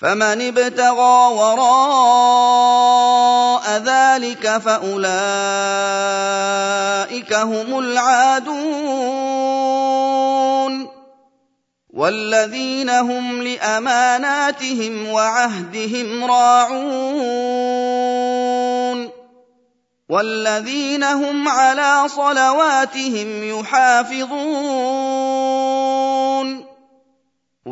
فمن ابتغى وراء ذلك فأولئك هم العادون. والذين هم لأماناتهم وعهدهم راعون. والذين هم على صلواتهم يحافظون.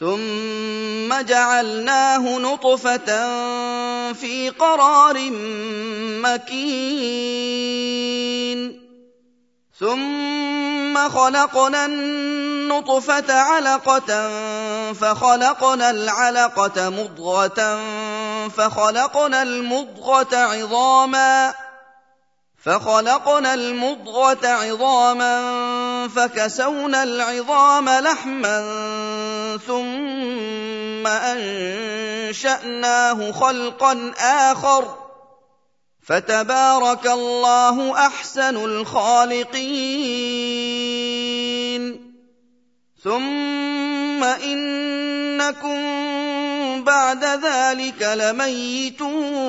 ثم جعلناه نطفة في قرار مكين. ثم خلقنا النطفة علقة فخلقنا العلقة مضغة فخلقنا المضغة عظاما. فخلقنا المضغة عظاما فكسونا العظام لحما ثم أنشأناه خلقا آخر فتبارك الله أحسن الخالقين ثم إنكم بعد ذلك لميتون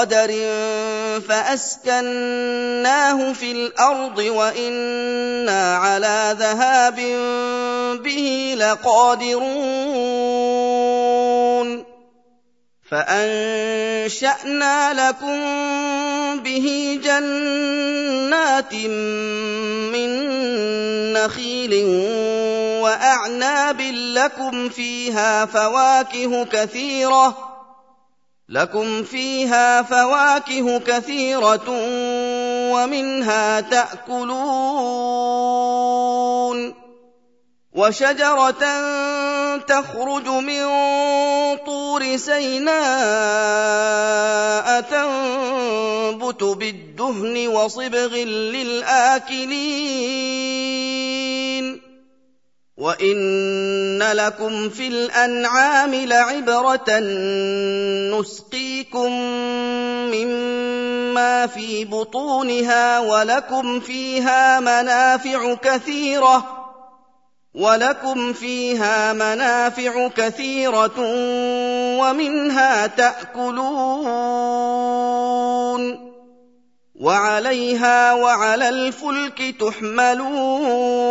بقدر فأسكناه في الأرض وإنا على ذهاب به لقادرون. فأنشأنا لكم به جنات من نخيل وأعناب لكم فيها فواكه كثيرة. لكم فيها فواكه كثيرة ومنها تأكلون وشجرة تخرج من طور سيناء تنبت بالدهن وصبغ للآكلين وان لكم في الانعام لعبره نسقيكم مما في بطونها ولكم فيها منافع كثيره ولكم فيها منافع كثيره ومنها تاكلون وعليها وعلى الفلك تحملون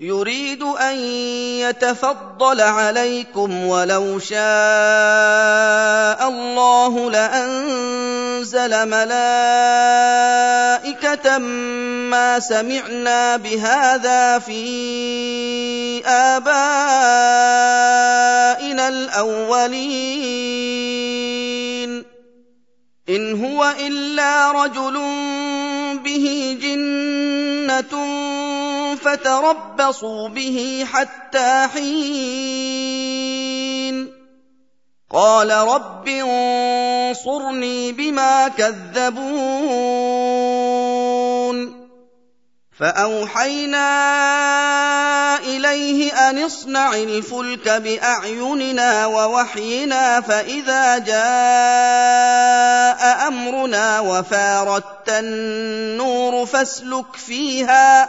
يريد أن يتفضل عليكم ولو شاء الله لأنزل ملائكة ما سمعنا بهذا في آبائنا الأولين. إن هو إلا رجل به جنة فتربصوا به حتى حين. قال رب انصرني بما كذبون. فأوحينا إليه أن اصنع الفلك بأعيننا ووحينا فإذا جاء أمرنا وفاردت النور فاسلك فيها.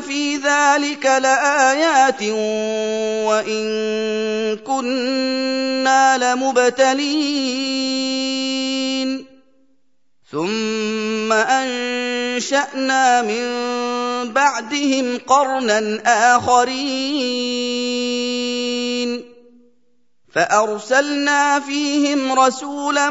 في ذلك لآيات وإن كنا لمبتلين ثم أنشأنا من بعدهم قرنا آخرين فارسلنا فيهم رسولا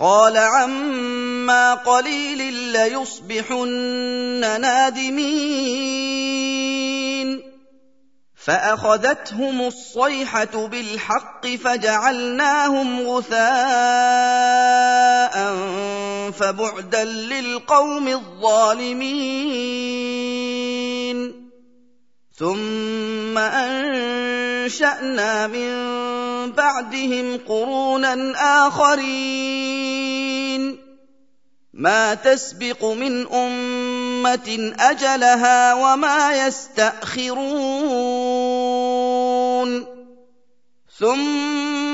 قال عما قليل ليصبحن نادمين. فأخذتهم الصيحة بالحق فجعلناهم غثاء فبعدا للقوم الظالمين. ثم أنشأنا من بعدهم قرونا آخرين. ما تسبق من أمة أجلها وما يستأخرون. ثم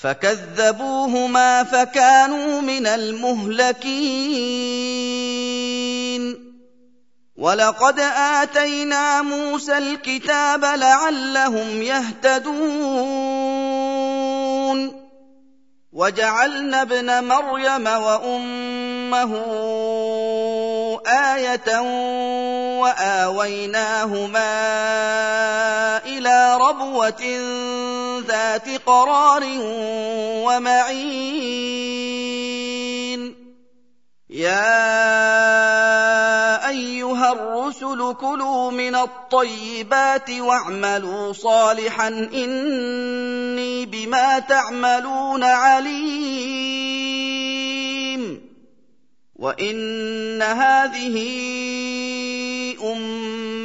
فكذبوهما فكانوا من المهلكين. ولقد آتينا موسى الكتاب لعلهم يهتدون. وجعلنا ابن مريم وأمه آية وآويناهما إلى ربوة ذات قرار ومعين. يا أيها الرسل كلوا من الطيبات واعملوا صالحا. إني بما تعملون عليم. وإن هذه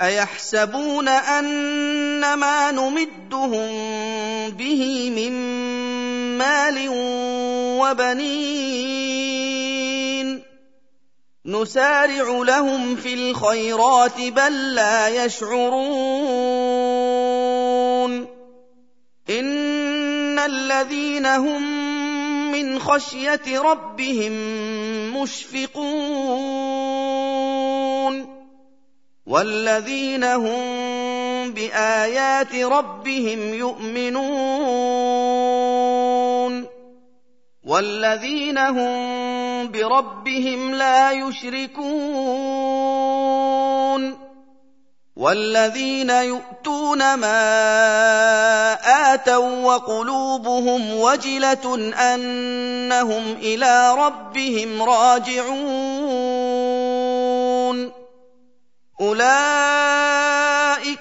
ايحسبون ان ما نمدهم به من مال وبنين نسارع لهم في الخيرات بل لا يشعرون ان الذين هم من خشيه ربهم مشفقون والذين هم بايات ربهم يؤمنون والذين هم بربهم لا يشركون والذين يؤتون ما اتوا وقلوبهم وجله انهم إلى ربهم راجعون أولئك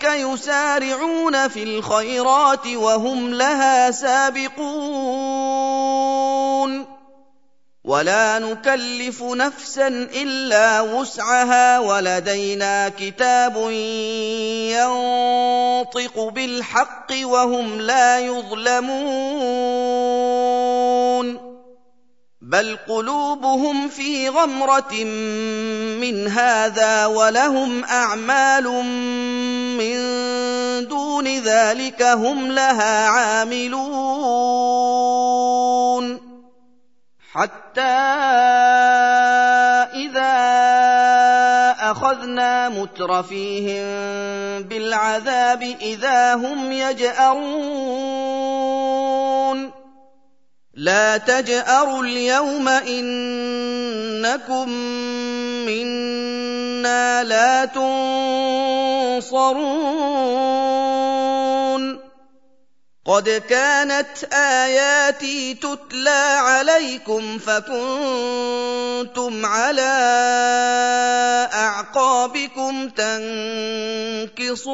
يسارعون في الخيرات وهم لها سابقون. ولا نكلف نفسا إلا وسعها ولدينا كتاب ينطق بالحق وهم لا يظلمون. بل قلوبهم في غمره من هذا ولهم اعمال من دون ذلك هم لها عاملون حتى اذا اخذنا مترفيهم بالعذاب اذا هم يجارون لا تجأروا اليوم إنكم منا لا تنصرون. قد كانت آياتي تتلى عليكم فكنتم على أعقابكم تنكصون.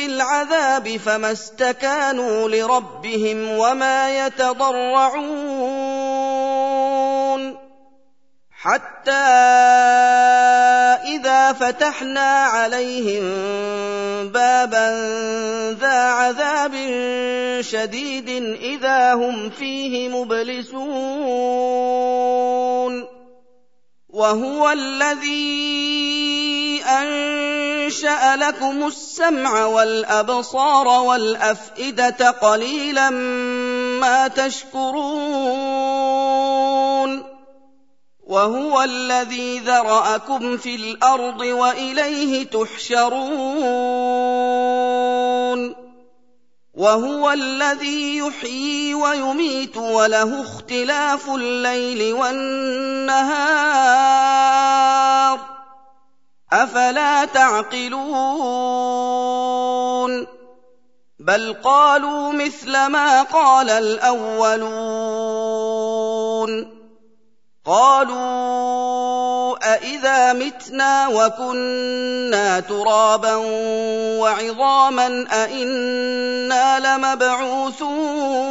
بالعذاب فما استكانوا لربهم وما يتضرعون. حتى إذا فتحنا عليهم بابا ذا عذاب شديد إذا هم فيه مبلسون. وهو الذي انشا لكم السمع والأبصار والأفئدة قليلا ما تشكرون وهو الذي ذرأكم في الأرض وإليه تحشرون وهو الذي يحيي ويميت وله اختلاف الليل والنهار أفلا تعقلون؟ بل قالوا مثل ما قال الأولون. قالوا أإذا متنا وكنا ترابا وعظاما أإنا لمبعوثون؟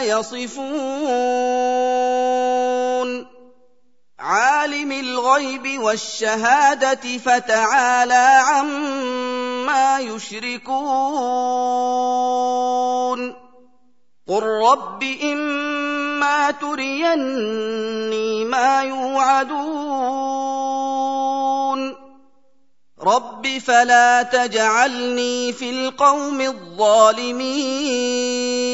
يصفون. عالم الغيب والشهادة فتعالى عما يشركون. قل رب إما تريني ما يوعدون. رب فلا تجعلني في القوم الظالمين.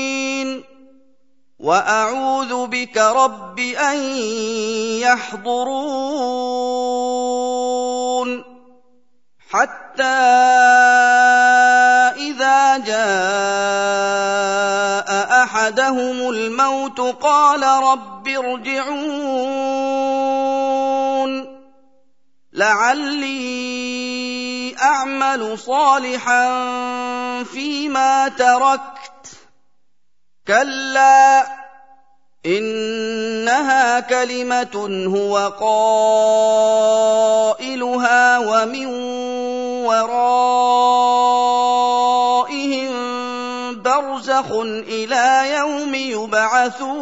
وأعوذ بك رب أن يحضرون حتى إذا جاء أحدهم الموت قال رب ارجعون لعلي أعمل صالحا فيما تركت كلا إنها كلمة هو قائلها ومن ورائهم برزخ إلى يوم يبعثون.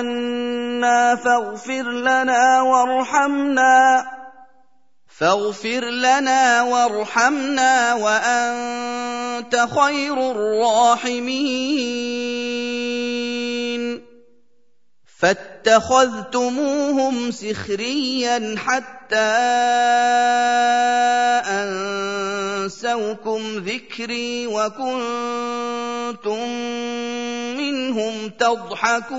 آمنا فاغفر لنا وارحمنا. فاغفر لنا وارحمنا وأنت خير الراحمين. فاتخذتموهم سخريا حتى أنسوكم ذكري وكنتم منهم تضحكون.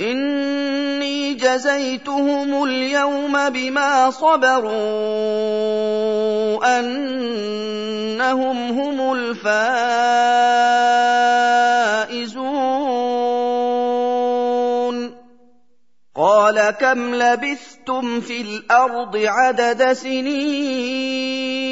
إني جزيتهم اليوم بما صبروا أنهم هم الفائزون. قال كم لبثتم في الأرض عدد سنين؟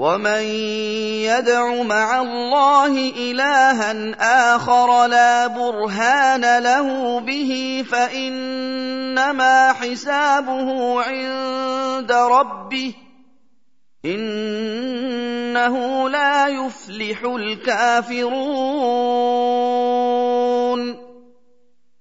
ومن يدع مع الله الها اخر لا برهان له به فانما حسابه عند ربه انه لا يفلح الكافرون